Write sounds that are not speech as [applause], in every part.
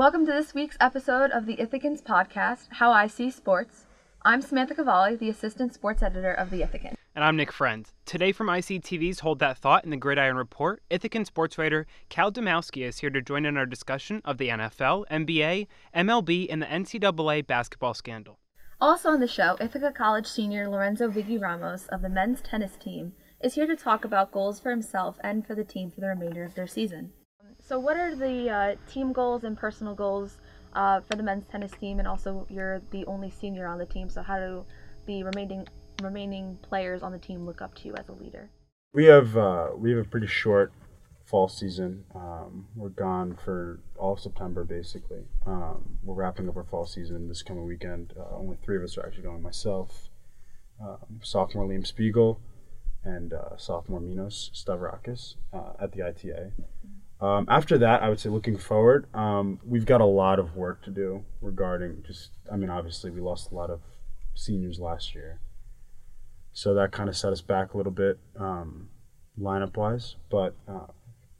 Welcome to this week's episode of the Ithacans podcast, How IC Sports. I'm Samantha Cavalli, the assistant sports editor of the Ithacan. And I'm Nick Friend. Today from ICTV's Hold That Thought in the Gridiron Report, Ithacan sports writer Cal Dymowski is here to join in our discussion of the NFL, NBA, MLB, and the NCAA basketball scandal. Also on the show, Ithaca College senior Lorenzo Viguie-Ramos of the men's tennis team is here to talk about goals for himself and for the team for the remainder of their season. So, what are the uh, team goals and personal goals uh, for the men's tennis team? And also, you're the only senior on the team, so how do the remaining remaining players on the team look up to you as a leader? We have uh, we have a pretty short fall season. Um, we're gone for all of September, basically. Um, we're wrapping up our fall season this coming weekend. Uh, only three of us are actually going. Myself, um, sophomore Liam Spiegel, and uh, sophomore Minos Stavrakis uh, at the ITA. Um, after that, I would say looking forward, um, we've got a lot of work to do regarding just. I mean, obviously, we lost a lot of seniors last year, so that kind of set us back a little bit um, lineup wise. But uh,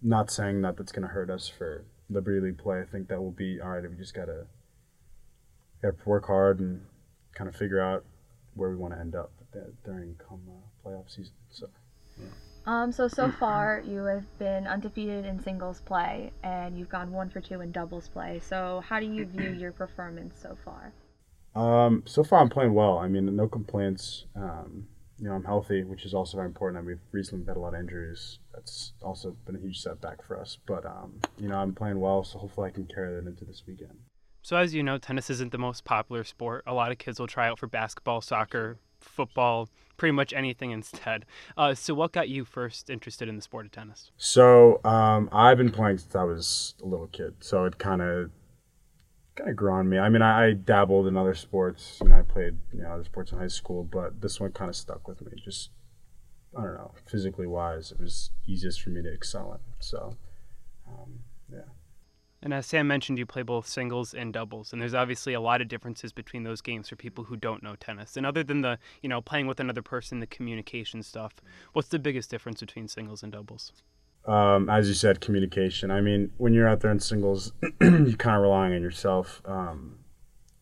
not saying that that's going to hurt us for Liberty League play. I think that will be all right. We just gotta, gotta work hard and kind of figure out where we want to end up during come uh, playoff season. So. Yeah. Um, so so far you have been undefeated in singles play, and you've gone one for two in doubles play. So how do you view your performance so far? Um, so far I'm playing well. I mean, no complaints. Um, you know, I'm healthy, which is also very important. we've recently had a lot of injuries. That's also been a huge setback for us. But um, you know, I'm playing well, so hopefully I can carry that into this weekend. So as you know, tennis isn't the most popular sport. A lot of kids will try out for basketball, soccer, football, pretty much anything instead. Uh, so what got you first interested in the sport of tennis? So um, I've been playing since I was a little kid. So it kind of kind of grew on me. I mean, I, I, dabbled in other sports. You know, I played you know other sports in high school, but this one kind of stuck with me. Just I don't know, physically wise, it was easiest for me to excel in. So, um, yeah. And as Sam mentioned, you play both singles and doubles, and there's obviously a lot of differences between those games for people who don't know tennis. And other than the, you know, playing with another person, the communication stuff, what's the biggest difference between singles and doubles? um, as you said, communication. I mean, when you're out there in singles, [clears throat] you're kind of relying on yourself. Um,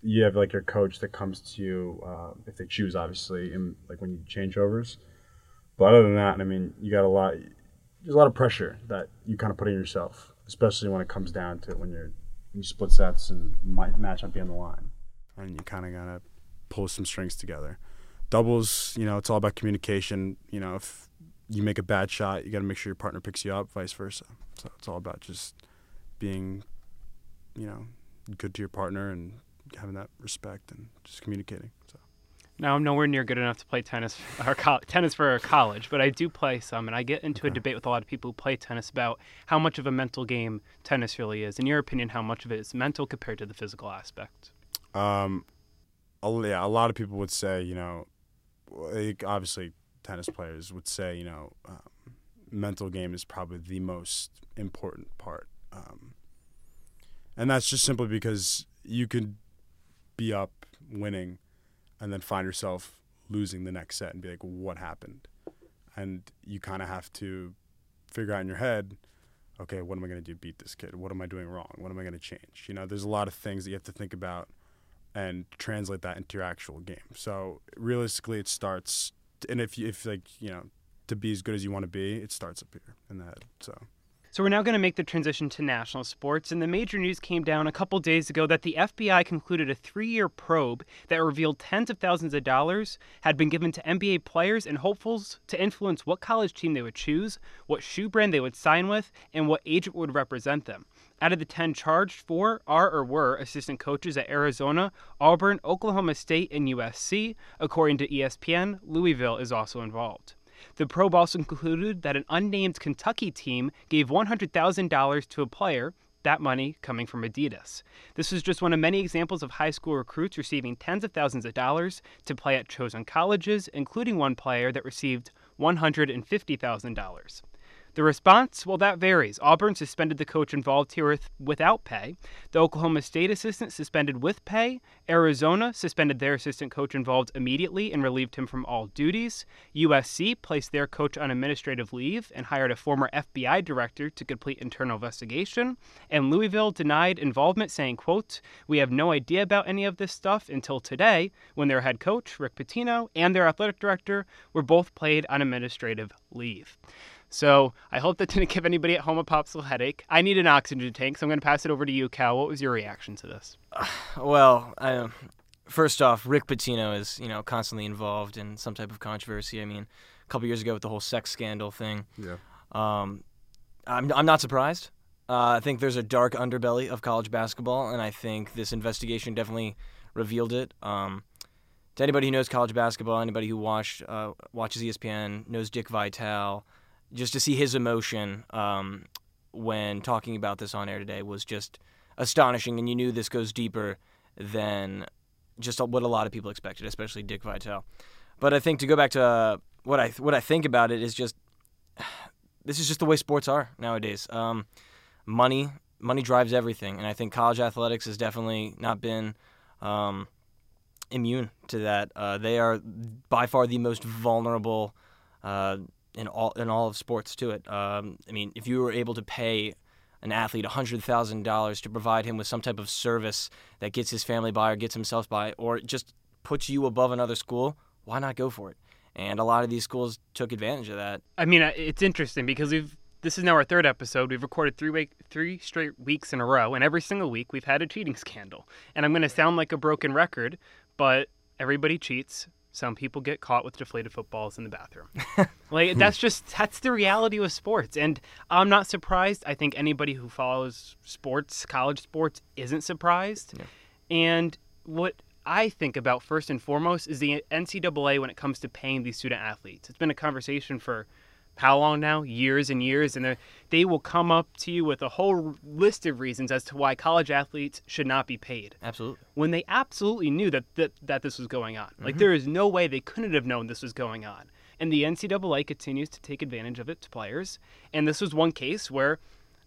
you have like your coach that comes to you uh, if they choose, obviously, like when you change overs. But other than that, I mean, you got a lot. There's a lot of pressure that you kind of put on yourself, especially when it comes down to when you're you split sets and might match up on the line, and you kind of gotta pull some strings together. Doubles, you know, it's all about communication. You know, if you make a bad shot, you got to make sure your partner picks you up, vice versa. So it's all about just being, you know, good to your partner and having that respect and just communicating. So. Now I'm nowhere near good enough to play tennis [laughs] or co- tennis for college, but I do play some, and I get into okay. a debate with a lot of people who play tennis about how much of a mental game tennis really is. In your opinion, how much of it is mental compared to the physical aspect? Um, yeah, a lot of people would say, you know, obviously tennis players would say, you know, um, mental game is probably the most important part. Um, and that's just simply because you could be up winning and then find yourself losing the next set and be like, what happened? And you kind of have to figure out in your head, okay, what am I going to do beat this kid? What am I doing wrong? What am I going to change? You know, there's a lot of things that you have to think about and translate that into your actual game. So realistically, it starts and if if like you know to be as good as you want to be, it starts up here in the head. So. So we're now going to make the transition to national sports, and the major news came down a couple days ago that the FBI concluded a three-year probe that revealed tens of thousands of dollars had been given to NBA players and hopefuls to influence what college team they would choose, what shoe brand they would sign with, and what agent would represent them. Out of the 10 charged, four are or were assistant coaches at Arizona, Auburn, Oklahoma State, and USC. According to ESPN, Louisville is also involved. The probe also concluded that an unnamed Kentucky team gave $100,000 to a player, that money coming from Adidas. This is just one of many examples of high school recruits receiving tens of thousands of dollars to play at chosen colleges, including one player that received $150,000. The response? Well, that varies. Auburn suspended the coach involved here with, without pay. The Oklahoma State assistant suspended with pay. Arizona suspended their assistant coach involved immediately and relieved him from all duties. USC placed their coach on administrative leave and hired a former FBI director to complete internal investigation. And Louisville denied involvement, saying, quote, We have no idea about any of this stuff until today when their head coach, Rick Pitino, and their athletic director were both played on administrative leave. So I hope that [laughs] didn't give anybody at home a popsicle headache. I need an oxygen tank, so I'm going to pass it over to you, Cal. What was your reaction to this? [sighs] Well, I, first off, Rick Pitino is you know constantly involved in some type of controversy. I mean, a couple years ago with the whole sex scandal thing. Yeah. Um, I'm I'm not surprised. Uh, I think there's a dark underbelly of college basketball, and I think this investigation definitely revealed it. Um, to anybody who knows college basketball, anybody who watched uh, watches ESPN knows Dick Vitale just to see his emotion um, when talking about this on air today was just astonishing, and you knew this goes deeper than just what a lot of people expected, especially Dick Vitale. But I think to go back to uh, what I what I think about it is just [sighs] this is just the way sports are nowadays. Um, money money drives everything, and I think college athletics has definitely not been um, immune to that. Uh, they are by far the most vulnerable. Uh, in all in all of sports to it. Um, I mean, if you were able to pay an athlete $100,000 to provide him with some type of service that gets his family by or gets himself by or just puts you above another school, why not go for it? And a lot of these schools took advantage of that. I mean, it's interesting because we've this is now our third episode. We've recorded three week, three straight weeks in a row, and every single week we've had a cheating scandal. And I'm going to sound like a broken record, but everybody cheats some people get caught with deflated footballs in the bathroom. [laughs] like hmm. that's just that's the reality of sports. And I'm not surprised. I think anybody who follows sports, college sports, isn't surprised. Yeah. And what I think about first and foremost is the NCAA when it comes to paying these student athletes. It's been a conversation for how long now? Years and years. And they will come up to you with a whole list of reasons as to why college athletes should not be paid. Absolutely. When they absolutely knew that, that, that this was going on. Mm-hmm. Like, there is no way they couldn't have known this was going on. And the NCAA continues to take advantage of it to players. And this was one case where,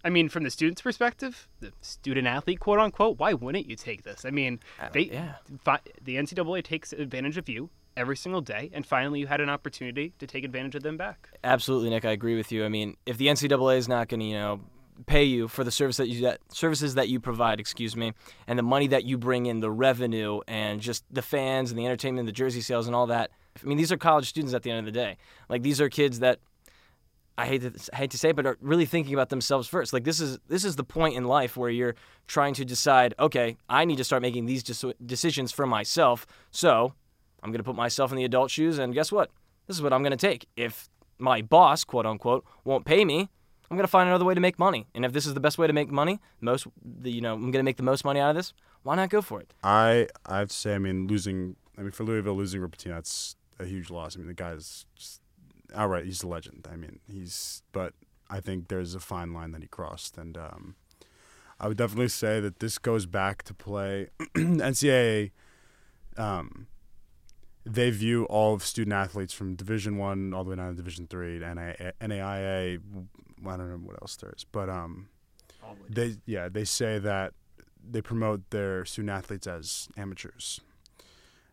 I mean, from the student's perspective, the student athlete, quote unquote, why wouldn't you take this? I mean, uh, they, yeah. the NCAA takes advantage of you every single day, and finally you had an opportunity to take advantage of them back. Absolutely, Nick. I agree with you. I mean, if the NCAA is not going to, you know, pay you for the service that you that services that you provide, excuse me, and the money that you bring in, the revenue, and just the fans and the entertainment, the jersey sales, and all that. I mean, these are college students at the end of the day. Like these are kids that I hate to I hate to say, it, but are really thinking about themselves first. Like this is this is the point in life where you're trying to decide, okay, I need to start making these decisions for myself. So I'm going to put myself in the adult shoes, and guess what? This is what I'm going to take. If my boss, quote unquote, won't pay me, I'm going to find another way to make money. And if this is the best way to make money, most, the, you know, I'm going to make the most money out of this. Why not go for it? I I have to say, I mean, losing, I mean, for Louisville losing Rick Pitino, that's a huge loss. I mean, the guy's outright, he's a legend. I mean, he's, but I think there's a fine line that he crossed, and um, I would definitely say that this goes back to play [clears throat] NCAA. Um, they view all of student athletes from Division One all the way down to Division Three, NAIA. I don't know what else there is, but um, they yeah they say that they promote their student athletes as amateurs,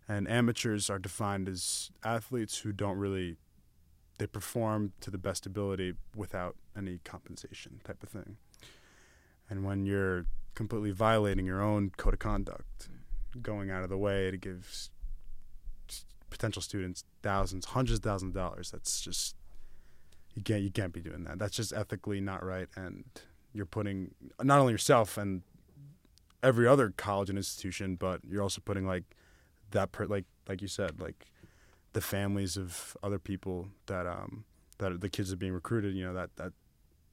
and amateurs are defined as athletes who don't really they perform to the best ability without any compensation type of thing. And when you're completely violating your own code of conduct, going out of the way to give potential students thousands, hundreds of thousands of dollars. That's just you can't you can't be doing that. That's just ethically not right, and you're putting not only yourself and every other college and institution, but you're also putting like that per like like you said like the families of other people that um that the kids are being recruited. You know that that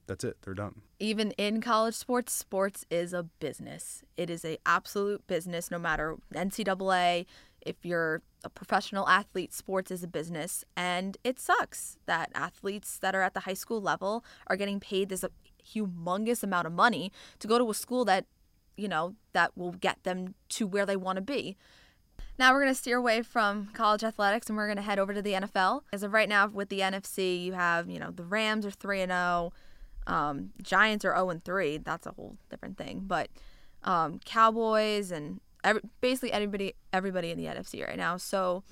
that's it they're done even in college sports sports is a business it is a absolute business no matter ncaa if you're a professional athlete, sports is a business. And it sucks that athletes that are at the high school level are getting paid this humongous amount of money to go to a school that, you know, that will get them to where they want to be. Now we're going to steer away from college athletics and we're going to head over to the NFL. As of right now, with the NFC, you have you know the Rams are three and zero, um, Giants are zero and three. That's a whole different thing. But um, Cowboys and every, basically everybody everybody in the NFC right now. So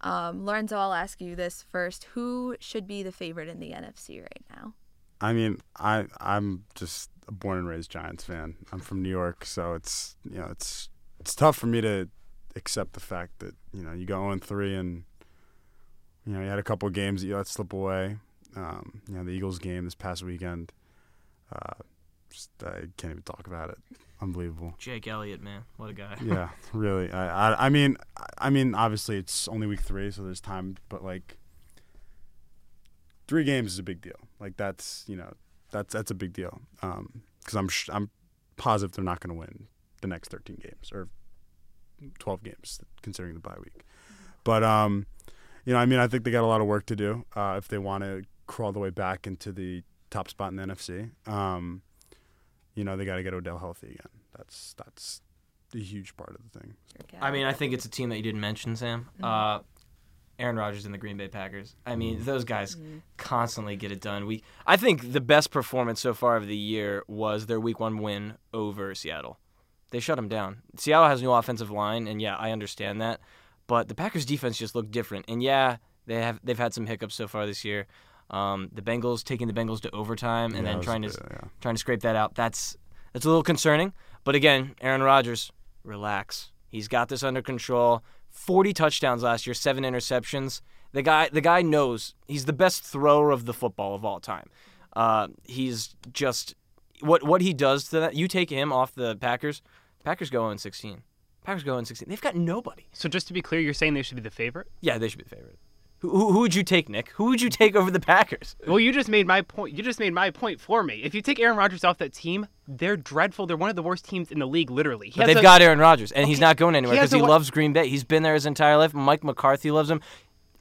um, Lorenzo, I'll ask you this first: Who should be the favorite in the NFC right now? I mean, I I'm just a born and raised Giants fan. I'm from New York, so it's you know it's it's tough for me to accept the fact that you know you go 0 3 and you know you had a couple of games that you let slip away. Um, you know the Eagles game this past weekend. Uh, just, I can't even talk about it. Unbelievable. Jake Elliott, man, what a guy. yeah, [laughs] really. I, I I mean I mean obviously it's only week three, so there's time, but like three games is a big deal. Like that's you know that's that's a big deal because um, I'm sh- I'm positive they're not going to win the next 13 games or 12 games considering the bye week. But um, you know, I mean, I think they got a lot of work to do uh, if they want to crawl the way back into the top spot in the NFC. Um, you know, they got to get Odell healthy again. That's that's a huge part of the thing. I mean, I think it's a team that you didn't mention, Sam. Mm-hmm. Uh, Aaron Rodgers and the Green Bay Packers. I mean, mm-hmm. those guys mm-hmm. constantly get it done. We, I think the best performance so far of the year was their Week One win over Seattle. They shut them down. Seattle has no offensive line, and yeah, I understand that, but the Packers defense just looked different. And yeah, they have they've had some hiccups so far this year. Um, the Bengals taking the Bengals to overtime and yeah, then trying to yeah. trying to scrape that out. That's that's a little concerning. But again, Aaron Rodgers, relax. He's got this under control. 40 touchdowns last year, seven interceptions. The guy, the guy knows he's the best thrower of the football of all time. Uh, he's just what what he does to that. You take him off the Packers, Packers go in 16. Packers go in 16. They've got nobody. So just to be clear, you're saying they should be the favorite? Yeah, they should be the favorite. Who, who, would you take, Nick? Who would you take over the Packers? Well, you just made my point. You just made my point for me. If you take Aaron Rodgers off that team, they're dreadful. They're one of the worst teams in the league, literally. He but they've a, got Aaron Rodgers, and okay, he's not going anywhere because he, he loves Green Bay. He's been there his entire life. Mike McCarthy loves him.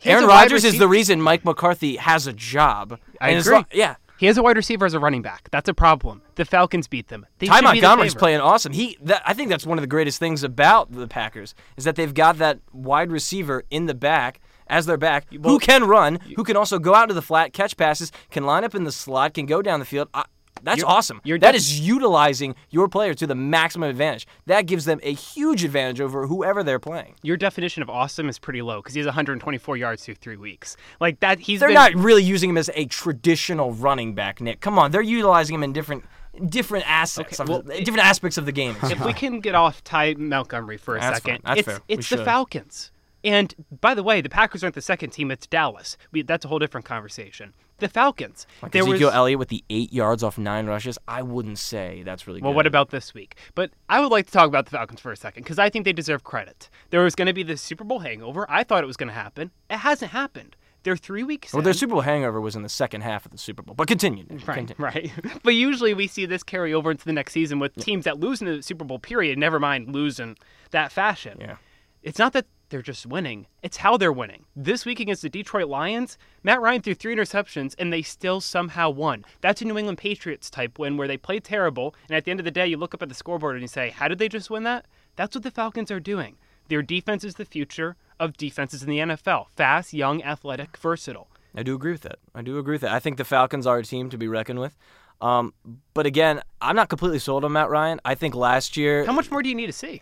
Aaron Rodgers is the reason Mike McCarthy has a job. I agree. Lo- yeah, he has a wide receiver as a running back. That's a problem. The Falcons beat them. They Ty Montgomery's playing awesome. He, that, I think that's one of the greatest things about the Packers is that they've got that wide receiver in the back as their back well, who can run, who can also go out to the flat, catch passes, can line up in the slot, can go down the field. I, that's you're, awesome. You're that is utilizing your player to the maximum advantage. That gives them a huge advantage over whoever they're playing. Your definition of awesome is pretty low because he has 124 yards through three weeks. Like that, he's. They're been... not really using him as a traditional running back, Nick. Come on, they're utilizing him in different different assets, okay, well, different aspects of the game. If we can get off Ty Montgomery for a That's second, it's, fair. it's the Falcons. And by the way, the Packers aren't the second team; it's Dallas. We, that's a whole different conversation. The Falcons. Like there Ezekiel was, Elliott with the eight yards off nine rushes. I wouldn't say that's really. Well, good. what about this week? But I would like to talk about the Falcons for a second because I think they deserve credit. There was going to be the Super Bowl hangover. I thought it was going to happen. It hasn't happened. They're three weeks. Well, in. their Super Bowl hangover was in the second half of the Super Bowl. But continue. Right, continue. right. [laughs] but usually we see this carry over into the next season with yeah. teams that lose in the Super Bowl period. Never mind losing that fashion. Yeah. It's not that they're just winning. It's how they're winning. This week against the Detroit Lions, Matt Ryan threw three interceptions and they still somehow won. That's a New England Patriots type win where they play terrible, and at the end of the day, you look up at the scoreboard and you say, How did they just win that? That's what the Falcons are doing. Their defense is the future of defenses in the NFL fast, young, athletic, versatile. I do agree with that. I do agree with that. I think the Falcons are a team to be reckoned with. Um, but again, I'm not completely sold on Matt Ryan. I think last year. How much more do you need to see?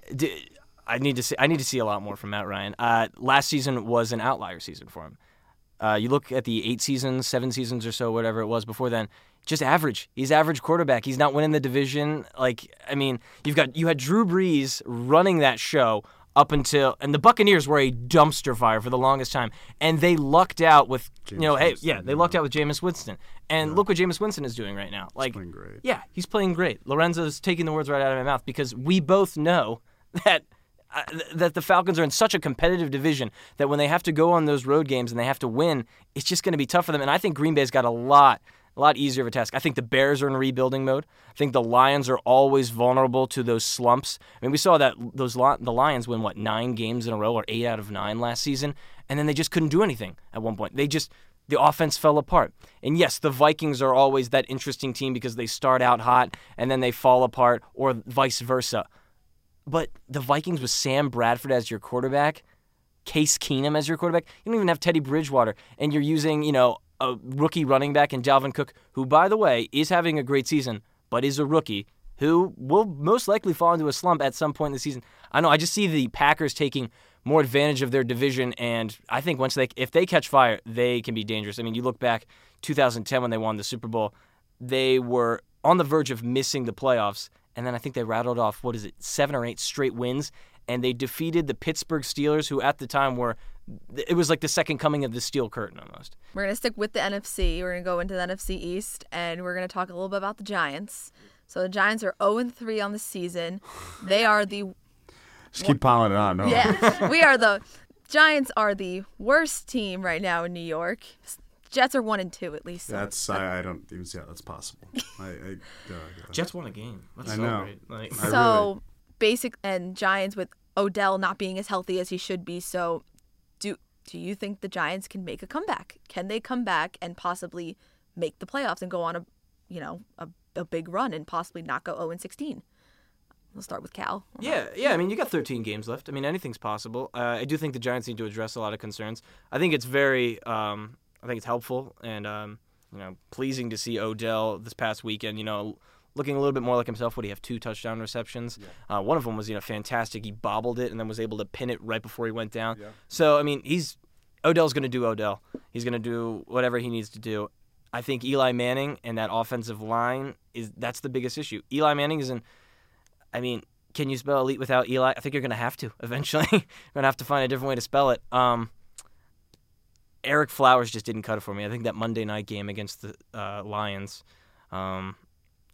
I need to see. I need to see a lot more from Matt Ryan. Uh, last season was an outlier season for him. Uh, you look at the eight seasons, seven seasons or so, whatever it was before then. Just average. He's average quarterback. He's not winning the division. Like I mean, you've got you had Drew Brees running that show up until and the Buccaneers were a dumpster fire for the longest time, and they lucked out with James you know Winston, hey yeah they lucked out with Jameis Winston, and yeah. look what Jameis Winston is doing right now. Like he's great. yeah, he's playing great. Lorenzo's taking the words right out of my mouth because we both know [laughs] that that the Falcons are in such a competitive division that when they have to go on those road games and they have to win, it's just going to be tough for them. And I think Green Bay's got a lot, a lot easier of a task. I think the Bears are in rebuilding mode. I think the Lions are always vulnerable to those slumps. I mean, we saw that those the Lions win what nine games in a row or eight out of nine last season, and then they just couldn't do anything at one point. They just the offense fell apart. And yes, the Vikings are always that interesting team because they start out hot and then they fall apart, or vice versa. But the Vikings with Sam Bradford as your quarterback, Case Keenum as your quarterback, you don't even have Teddy Bridgewater, and you're using, you know, a rookie running back in Dalvin Cook, who, by the way, is having a great season, but is a rookie who will most likely fall into a slump at some point in the season. I know. I just see the Packers taking more advantage of their division, and I think once they, if they catch fire, they can be dangerous. I mean, you look back 2010 when they won the Super Bowl, they were on the verge of missing the playoffs, and then I think they rattled off what is it, seven or eight straight wins, and they defeated the Pittsburgh Steelers, who at the time were it was like the second coming of the steel curtain almost. We're going to stick with the NFC. We're going to go into the NFC East and we're going to talk a little bit about the Giants. So the Giants are 0 3 on the season. They are the Just keep piling it on. No. Yeah. we are the Giants are the worst team right now in New York. Jets are 1 and 2 at least. So That's I, I don't even see how that's possible. I, I uh, Jets won a game. Let's I know. celebrate. Like, I so really- basic and Giants with Odell not being as healthy as he should be. So do do you think the Giants can make a comeback? Can they come back and possibly make the playoffs and go on a you know a, a big run and possibly not go 0 and 16? We'll start with Cal. Yeah, yeah. I mean, you got 13 games left. I mean, anything's possible. Uh, I do think the Giants need to address a lot of concerns. I think it's very, um, I think it's helpful and um, you know pleasing to see Odell this past weekend. You know, looking a little bit more like himself. Would he have two touchdown receptions? Uh, one of them was you know fantastic. He bobbled it and then was able to pin it right before he went down. Yeah. So I mean, he's Odell's going to do Odell. He's going to do whatever he needs to do. I think Eli Manning and that offensive line is that's the biggest issue. Eli Manning is in. I mean, can you spell elite without Eli? I think you're going to have to eventually. [laughs] you're going to have to find a different way to spell it. Um, Ereck Flowers just didn't cut it for me. I think that Monday night game against the uh, Lions, um,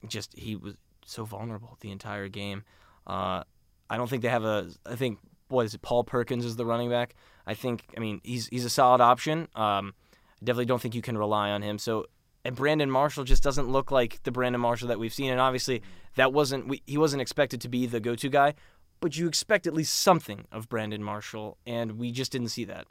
just he was so vulnerable the entire game. Uh, I don't think they have a. I think what is it? Paul Perkins is the running back. I think. I mean, he's he's a solid option. Um, I definitely don't think you can rely on him. So. And Brandon Marshall just doesn't look like the Brandon Marshall that we've seen, and obviously that wasn't we, he wasn't expected to be the go-to guy, but you expect at least something of Brandon Marshall, and we just didn't see that.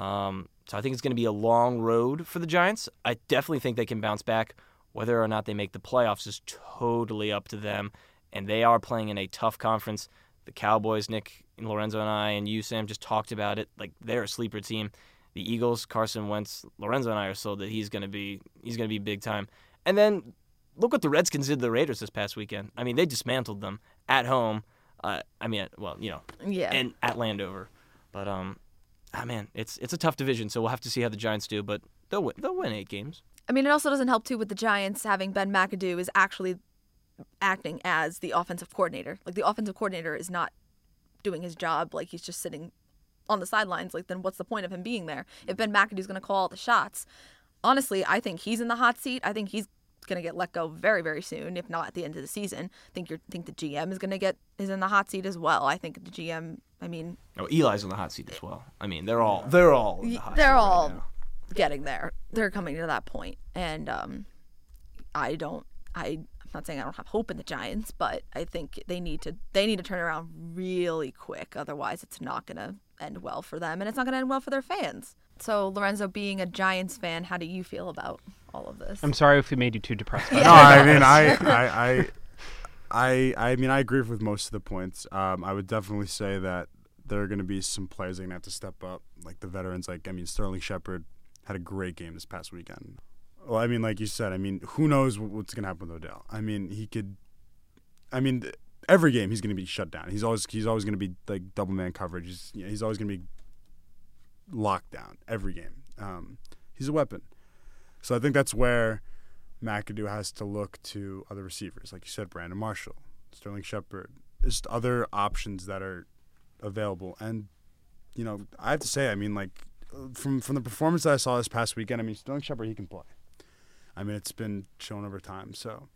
Um, so I think it's going to be a long road for the Giants. I definitely think they can bounce back. Whether or not they make the playoffs is totally up to them, and they are playing in a tough conference. The Cowboys, Nick, and Lorenzo, and I, and you, Sam, just talked about it. Like they're a sleeper team. The Eagles, Carson Wentz, Lorenzo, and I are sold that he's going to be he's going to be big time. And then look what the Redskins did to the Raiders this past weekend. I mean, they dismantled them at home. Uh, I mean, well, you know, Yeah. and at Landover. But um, ah man, it's it's a tough division, so we'll have to see how the Giants do. But they'll win, they'll win eight games. I mean, it also doesn't help too with the Giants having Ben McAdoo is actually acting as the offensive coordinator. Like the offensive coordinator is not doing his job. Like he's just sitting on the sidelines. Like then what's the point of him being there if Ben McAdoo's going to call all the shots? Honestly, I think he's in the hot seat. I think he's going to get let go very very soon, if not at the end of the season. I think you think the GM is going to get is in the hot seat as well. I think the GM. I mean, Oh, Eli's on the hot seat as well. I mean, they're all they're all in the hot they're right all now. getting there. They're coming to that point, and um, I don't. I, I'm not saying I don't have hope in the Giants, but I think they need to. They need to turn around really quick. Otherwise, it's not going to end well for them, and it's not going to end well for their fans. So, Lorenzo, being a Giants fan, how do you feel about all of this? I'm sorry if we made you too depressed. no, I [laughs] mean, I, I, I, I, I mean, I agree with most of the points. Um, I would definitely say that there are going to be some players that are going to have to step up, like the veterans. Like, I mean, Sterling Shepard had a great game this past weekend. Well, I mean, like you said, I mean, who knows what's going to happen with Odell? I mean, he could. I mean, every game he's going to be shut down. He's always he's always going to be like double man coverage. He's you know, he's always going to be locked down every game. Um, he's a weapon. So I think that's where McAdoo has to look to other receivers, like you said, Brandon Marshall, Sterling Shepard, just other options that are available. And you know, I have to say, I mean, like from from the performance that I saw this past weekend, I mean, Sterling Shepard he can play. I mean, it's been shown over time. So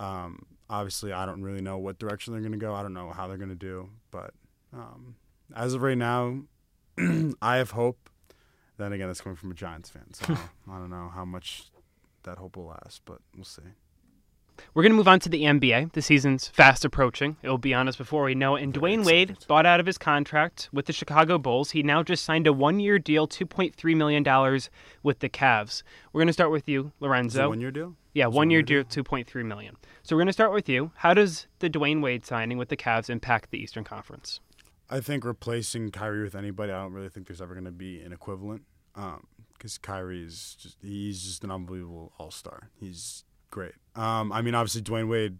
um, obviously, I don't really know what direction they're going to go. I don't know how they're going to do, but um, as of right now, [clears throat] I have hope. Then again, that's coming from a Giants fan, so [laughs] I don't know how much that hope will last, but we'll see. We're going to move on to the NBA. The season's fast approaching. It will be on us before we know it. And Dwayne Wade bought out of his contract with the Chicago Bulls. He now just signed a one year deal, $2.3 million with the Cavs. We're going to start with you, Lorenzo. one year deal? Yeah, Is it one year deal? deal, 2.3 million. So we're going to start with you. How does the Dwayne Wade signing with the Cavs impact the Eastern Conference? I think replacing Kyrie with anybody, I don't really think there's ever going to be an equivalent. Because Kyrie is just, he's just an unbelievable all star. He's great. Um, I mean, obviously, Dwayne Wade,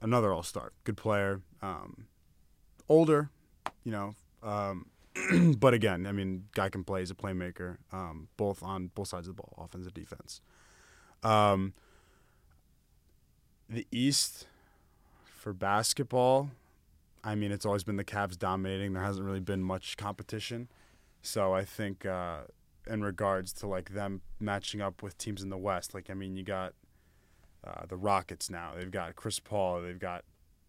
another all star, good player, um, older, you know. Um, [clears throat] but again, I mean, guy can play. He's a playmaker, um, both on both sides of the ball, offense and defense. Um, the East for basketball, I mean, it's always been the Cavs dominating. There hasn't really been much competition. So I think uh, in regards to like them matching up with teams in the West, like I mean, you got uh, the Rockets now. They've got Chris Paul. They've got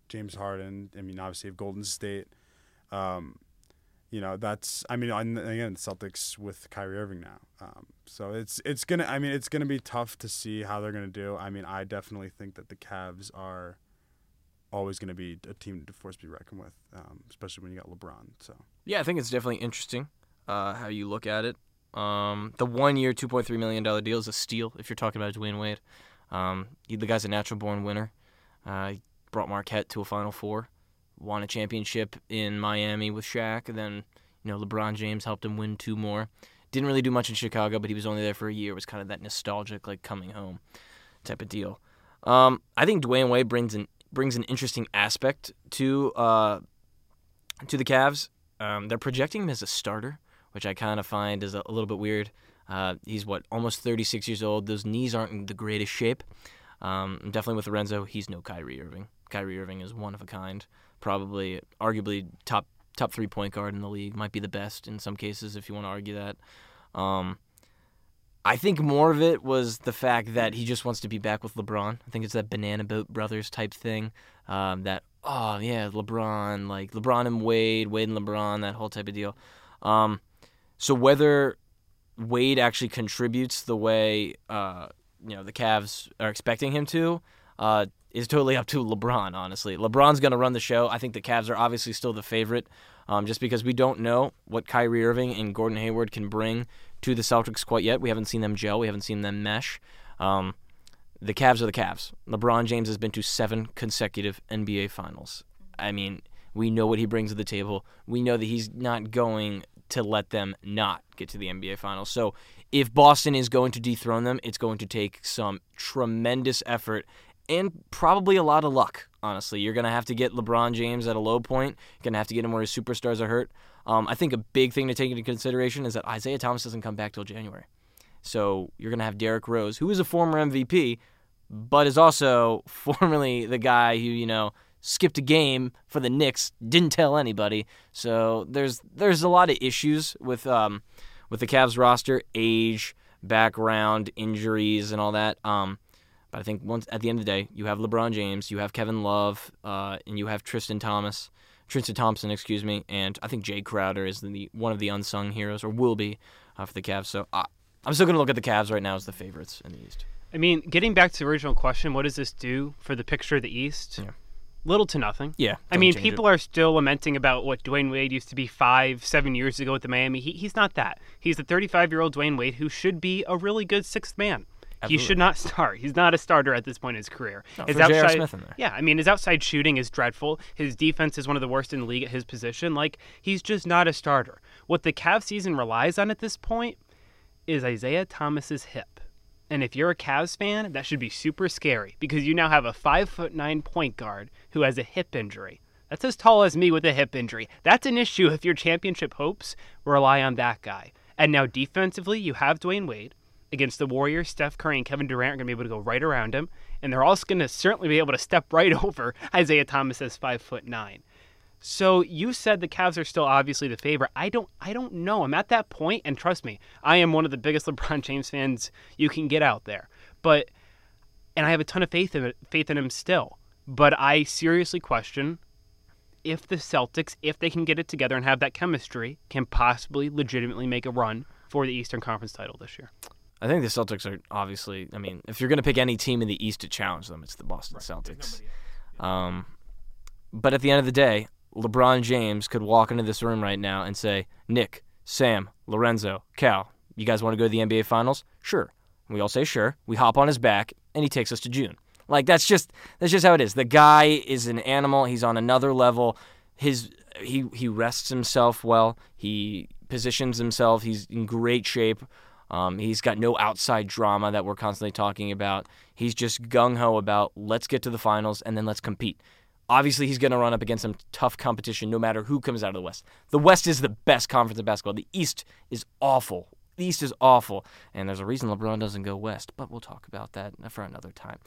James Harden. I mean, obviously, you have Golden State. Um, you know, that's I mean, and again, Celtics with Kyrie Irving now. Um, so it's it's gonna. I mean, it's gonna be tough to see how they're gonna do. I mean, I definitely think that the Cavs are always going to be a team to force be reckoned with, um, especially when you got LeBron. So Yeah, I think it's definitely interesting uh, how you look at it. Um, the one year, $2.3 million deal is a steal if you're talking about Dwayne Wade. Um, he, the guy's a natural born winner. Uh, he brought Marquette to a Final Four, won a championship in Miami with Shaq, and then you know LeBron James helped him win two more. Didn't really do much in Chicago, but he was only there for a year. It was kind of that nostalgic, like coming home type of deal. Um, I think Dwayne Wade brings an brings an interesting aspect to uh, to the Cavs. Um, they're projecting him as a starter, which I kind of find is a, a little bit weird. Uh, he's what almost 36 years old. Those knees aren't in the greatest shape. Um, definitely with Lorenzo, he's no Kyrie Irving. Kyrie Irving is one of a kind, probably, arguably top top three point guard in the league. Might be the best in some cases if you want to argue that. Um, I think more of it was the fact that he just wants to be back with LeBron. I think it's that banana boat brothers type thing. Um, that oh yeah, LeBron, like LeBron and Wade, Wade and LeBron, that whole type of deal. Um, so whether Wade actually contributes the way uh, you know the Cavs are expecting him to uh, is totally up to LeBron. Honestly, LeBron's going to run the show. I think the Cavs are obviously still the favorite, um, just because we don't know what Kyrie Irving and Gordon Hayward can bring to the Celtics quite yet. We haven't seen them gel. We haven't seen them mesh. Um, the Cavs are the Cavs. LeBron James has been to seven consecutive NBA Finals. I mean, we know what he brings to the table. We know that he's not going to let them not get to the NBA Finals. So if Boston is going to dethrone them, it's going to take some tremendous effort and probably a lot of luck. Honestly, you're going to have to get LeBron James at a low point. You're going to have to get him where his superstars are hurt. Um, I think a big thing to take into consideration is that Isaiah Thomas doesn't come back till January. So you're going to have Derrick Rose, who is a former MVP, but is also [laughs] formerly the guy who, you know, skipped a game for the Knicks, didn't tell anybody. So there's there's a lot of issues with um, with the Cavs roster, age, background, injuries, and all that. Um, but I think once at the end of the day, you have LeBron James, you have Kevin Love, uh, and you have Tristan Thomas, Tristan Thompson, excuse me, and I think Jae Crowder is the one of the unsung heroes, or will be, uh, for the Cavs. So uh, I'm still going to look at the Cavs right now as the favorites in the East. I mean, getting back to the original question, what does this do for the picture of the East? Yeah. Little to nothing. Yeah, I mean, people are still lamenting about what Dwayne Wade used to be five, seven years ago with the Miami. He, he's not that. He's the 35 year old Dwayne Wade who should be a really good sixth man. He should not start. He's not a starter at this point in his career. No, his outside, Smith in there. yeah, I mean, his outside shooting is dreadful. His defense is one of the worst in the league at his position. Like, he's just not a starter. What the Cavs season relies on at this point is Isaiah Thomas's hip. And if you're a Cavs fan, that should be super scary because you now have a five foot nine point guard who has a hip injury. That's as tall as me with a hip injury. That's an issue if your championship hopes rely on that guy. And now defensively, you have Dwayne Wade against the Warriors. Steph Curry and Kevin Durant are going to be able to go right around him, and they're also going to certainly be able to step [laughs] right over Isaiah Thomas as five foot nine. So you said the Cavs are still obviously the favorite. I don't I don't know. I'm at that point and trust me, I am one of the biggest [laughs] LeBron James fans you can get out there. But and I have a ton of faith in it, faith in him still. But I seriously question if the Celtics, if they can get it together and have that chemistry, can possibly legitimately make a run for the Eastern Conference title this year. I think the Celtics are obviously. I mean, if you're going to pick any team in the East to challenge them, it's the Boston Celtics. Um, but at the end of the day, LeBron James could walk into this room right now and say, "Nick, Sam, Lorenzo, Cal, you guys want to go to the NBA Finals? Sure." We all say sure. We hop on his back, and he takes us to June. Like that's just that's just how it is. The guy is an animal. He's on another level. His he he rests himself well. He positions himself. He's in great shape. Um, he's got no outside drama that we're constantly talking about. He's just gung ho about let's get to the finals and then let's compete. Obviously, he's going to run up against some tough competition no matter who comes out of the West. The West is the best conference in basketball. The East is awful. The East is awful. And there's a reason LeBron doesn't go West, but we'll talk about that for another time.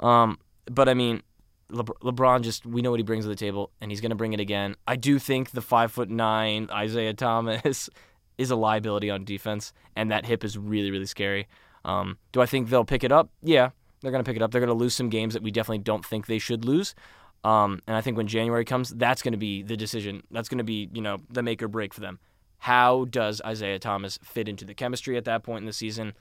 Um, but I mean, Le- LeBron just we know what he brings to the table, and he's going to bring it again. I do think the five foot nine Isaiah Thomas is a liability on defense, and that hip is really really scary. Um, do I think they'll pick it up? Yeah, they're going to pick it up. They're going to lose some games that we definitely don't think they should lose. Um, and I think when January comes, that's going to be the decision. That's going to be you know the make or break for them. How does Isaiah Thomas fit into the chemistry at that point in the season?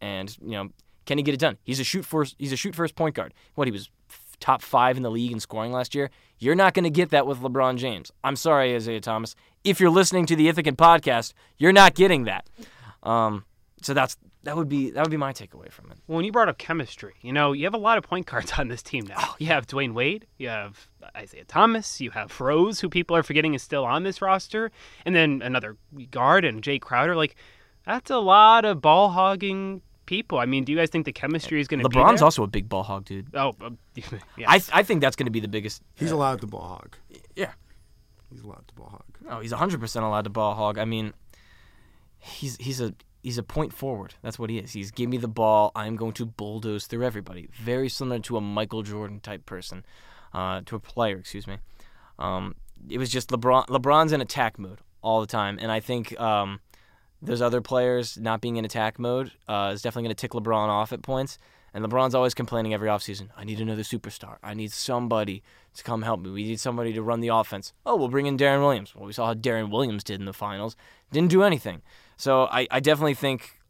And you know, can he get it done? He's a shoot first. He's a shoot first point guard. What he was top five in the league in scoring last year. You're not going to get that with LeBron James. I'm sorry, Isaiah Thomas. If you're listening to the Ithacan podcast, you're not getting that. Um, so that's that would be that would be my takeaway from it. Well, when you brought up chemistry, you know you have a lot of point guards on this team now. Oh, you have Dwayne Wade, you have Isaiah Thomas, you have Rose, who people are forgetting is still on this roster, and then another guard and Jae Crowder. Like that's a lot of ball hogging people. I mean, do you guys think the chemistry is going to be LeBron's also a big ball hog, dude. Oh, uh, [laughs] yeah. I I think that's going to be the biggest. He's uh, allowed to ball hog. Yeah, he's allowed to ball hog. Oh, he's 100 percent allowed to ball hog. I mean, he's he's a he's a point forward. That's what he is. He's give me the ball. I'm going to bulldoze through everybody. Very similar to a Michael Jordan type person, uh, to a player. Excuse me. Um, it was just LeBron. LeBron's in attack mode all the time, and I think. Um, those other players not being in attack mode uh, is definitely going to tick LeBron off at points. And LeBron's always complaining every offseason, I need another superstar. I need somebody to come help me. We need somebody to run the offense. Oh, we'll bring in Deron Williams. Well, we saw how Deron Williams did in the finals. Didn't do anything. So I, I definitely think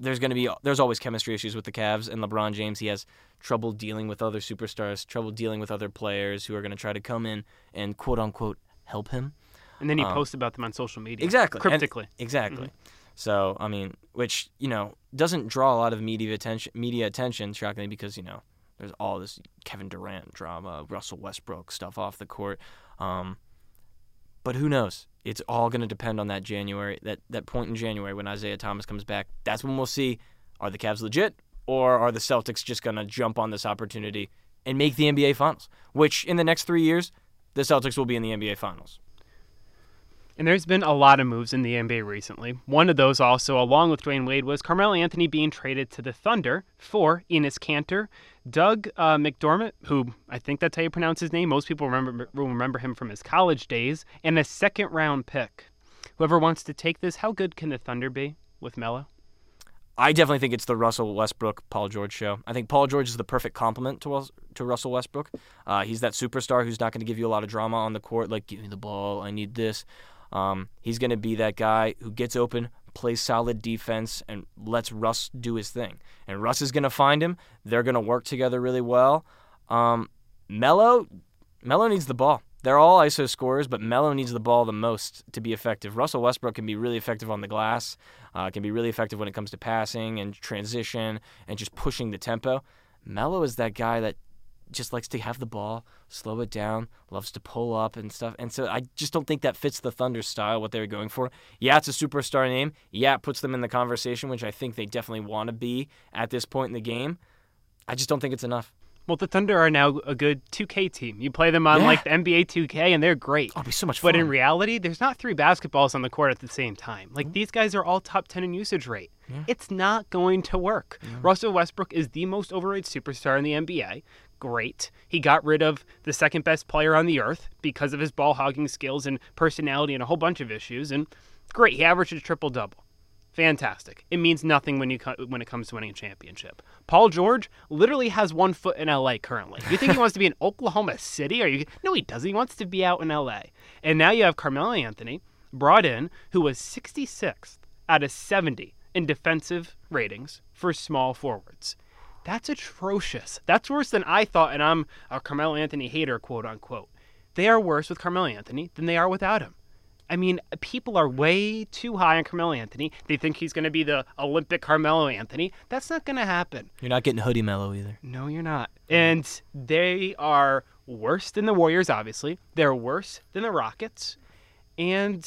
there's going to be there's always chemistry issues with the Cavs and LeBron James. He has trouble dealing with other superstars, trouble dealing with other players who are going to try to come in and quote unquote help him. And then he um, posts about them on social media. Exactly. Cryptically. And, exactly. Mm-hmm. So I mean, which you know doesn't draw a lot of media attention. Media attention, shockingly, because you know there's all this Kevin Durant drama, Russell Westbrook stuff off the court. Um, but who knows? It's all going to depend on that January, that that point in January when Isaiah Thomas comes back. That's when we'll see: are the Cavs legit, or are the Celtics just going to jump on this opportunity and make the NBA Finals? Which in the next three years, the Celtics will be in the NBA Finals. And there's been a lot of moves in the NBA recently. One of those, also, along with Dwayne Wade, was Carmelo Anthony being traded to the Thunder for Enes Kanter, Doug uh, McDermott, who I think that's how you pronounce his name. Most people remember will remember him from his college days, and a second round pick. Whoever wants to take this, how good can the Thunder be with Melo? I definitely think it's the Russell Westbrook Paul George show. I think Paul George is the perfect complement to to Russell Westbrook. Uh, he's that superstar who's not going to give you a lot of drama on the court, like give me the ball, I need this. Um, he's going to be that guy who gets open, plays solid defense, and lets Russ do his thing. And Russ is going to find him. They're going to work together really well. Um, Melo, Melo needs the ball. They're all ISO scorers, but Melo needs the ball the most to be effective. Russell Westbrook can be really effective on the glass, uh, can be really effective when it comes to passing and transition and just pushing the tempo. Melo is that guy that just likes to have the ball, slow it down, loves to pull up and stuff. And so I just don't think that fits the Thunder style, what they were going for. Yeah, it's a superstar name. Yeah, it puts them in the conversation, which I think they definitely want to be at this point in the game. I just don't think it's enough. Well, the Thunder are now a good 2K team. You play them on yeah. like the NBA 2K, and they're great. Oh, it'll be so much fun. But in reality, there's not three basketballs on the court at the same time. Like mm-hmm. these guys are all top 10 in usage rate. Yeah. It's not going to work. Yeah. Russell Westbrook is the most overrated superstar in the NBA great. He got rid of the second best player on the earth because of his ball hogging skills and personality and a whole bunch of issues. And great, he averaged a triple double. Fantastic. It means nothing when you when it comes to winning a championship. Paul George literally has one foot in LA currently. You think he wants to be in [laughs] Oklahoma City? Are you? No, he doesn't. He wants to be out in LA. And now you have Carmelo Anthony brought in, who was 66th out of 70 in defensive ratings for small forwards. That's atrocious. That's worse than I thought, and I'm a Carmelo Anthony hater, quote unquote. They are worse with Carmelo Anthony than they are without him. I mean, people are way too high on Carmelo Anthony. They think he's going to be the Olympic Carmelo Anthony. That's not going to happen. You're not getting hoodie Melo either. No, you're not. And they are worse than the Warriors, obviously. They're worse than the Rockets. And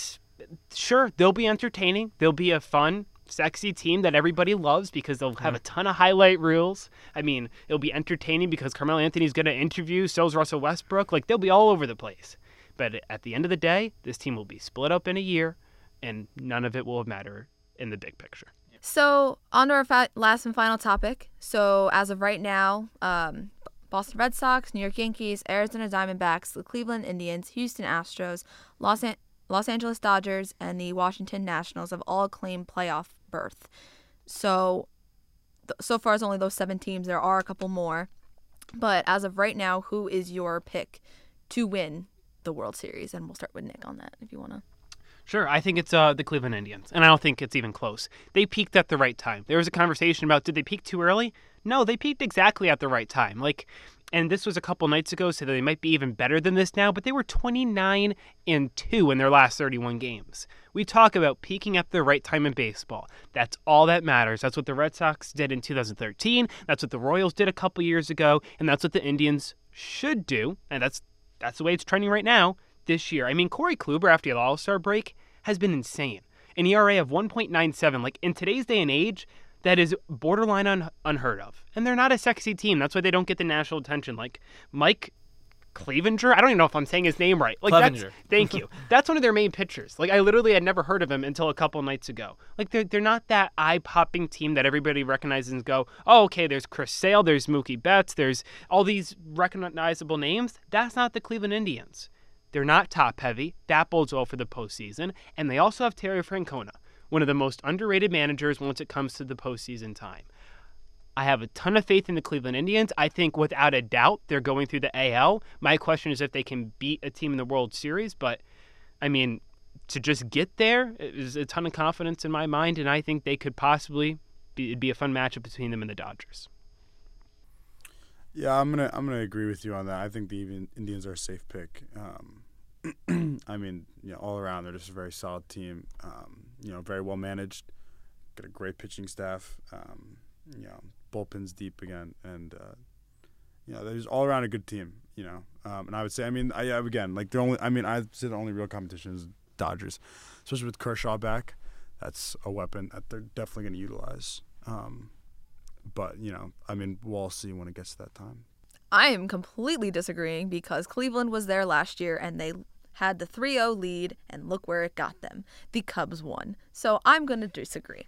sure, they'll be entertaining. They'll be a fun, sexy team that everybody loves because they'll have a ton of highlight reels. I mean, it'll be entertaining because Carmelo Anthony's going to interview, so's Russell Westbrook. Like, they'll be all over the place. But at the end of the day, this team will be split up in a year, and none of it will matter in the big picture. So, on to our fa- last and final topic. So, as of right now, um, Boston Red Sox, New York Yankees, Arizona Diamondbacks, the Cleveland Indians, Houston Astros, Los, An- Los Angeles Dodgers, and the Washington Nationals have all claimed playoff berth. So, so far as only those seven teams. There are a couple more, but as of right now, who is your pick to win the World Series? And we'll start with Nick on that if you want to. Sure, I think it's uh, the Cleveland Indians, and I don't think it's even close. They peaked at the right time. There was a conversation about did they peak too early? No, they peaked exactly at the right time. Like, and this was a couple nights ago, so they might be even better than this now. But they were 29 and two in their last 31 games. We talk about peaking at the right time in baseball. That's all that matters. That's what the Red Sox did in 2013. That's what the Royals did a couple years ago, and that's what the Indians should do. And that's that's the way it's trending right now this year. I mean, Corey Kluber after the All Star break has been insane. An ERA of 1.97. Like in today's day and age, that is borderline un- unheard of. And they're not a sexy team. That's why they don't get the national attention. Like Mike Clevinger, I don't even know if I'm saying his name right. Like that's Clevinger. [laughs] thank you. That's one of their main pitchers. Like I literally had never heard of him until a couple nights ago. Like they're they're not that eye popping team that everybody recognizes and go, oh okay, there's Chris Sale, there's Mookie Betts, there's all these recognizable names. That's not the Cleveland Indians. They're not top heavy. That bodes well for the postseason. And they also have Terry Francona, one of the most underrated managers once it comes to the postseason time. I have a ton of faith in the Cleveland Indians. I think without a doubt they're going through the AL. My question is if they can beat a team in the World Series, but I mean, to just get there is a ton of confidence in my mind, and I think they could possibly be, it'd be a fun matchup between them and the Dodgers. Yeah, I'm gonna I'm gonna agree with you on that. I think the Indians are a safe pick. Um, [clears throat] I mean, you know, all around they're just a very solid team. Um, you know, very well managed. Got a great pitching staff. Um, you know, bullpen's deep again, and uh, you know, there's all around a good team. You know, um, and I would say, I mean, I again, like the only, I mean, I'd say the only real competition is Dodgers, especially with Kershaw back. That's a weapon that they're definitely going to utilize. Um, but you know, I mean, we'll see when it gets to that time. I am completely disagreeing because Cleveland was there last year and they had the 3 0 lead, and look where it got them. The Cubs won. So I'm going to disagree.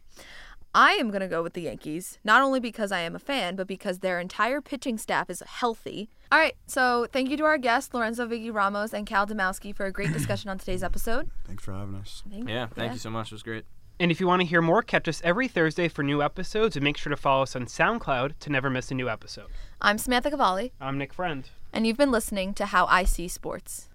I am going to go with the Yankees, not only because I am a fan, but because their entire pitching staff is healthy. All right, so thank you to our guests, Lorenzo Viguie-Ramos and Cal Dymowski, for a great [clears throat] discussion on today's episode. Thanks for having us. Thank Yeah, thank you so much. It was great. And if you want to hear more, catch us every Thursday for new episodes, and make sure to follow us on SoundCloud to never miss a new episode. I'm Samantha Cavalli, I'm Nick Friend. and you've been listening to How IC Sports.